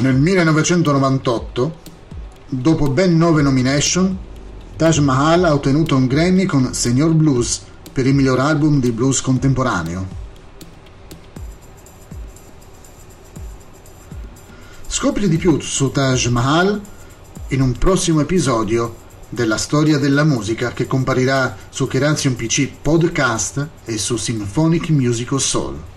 Nel 1998, dopo ben nove nomination, Taj Mahal ha ottenuto un Grammy con Senior Blues per il miglior album di blues contemporaneo. Scopri di più su Taj Mahal in un prossimo episodio della storia della musica che comparirà su Kerazion PC Podcast e su Symphonic Musical Soul.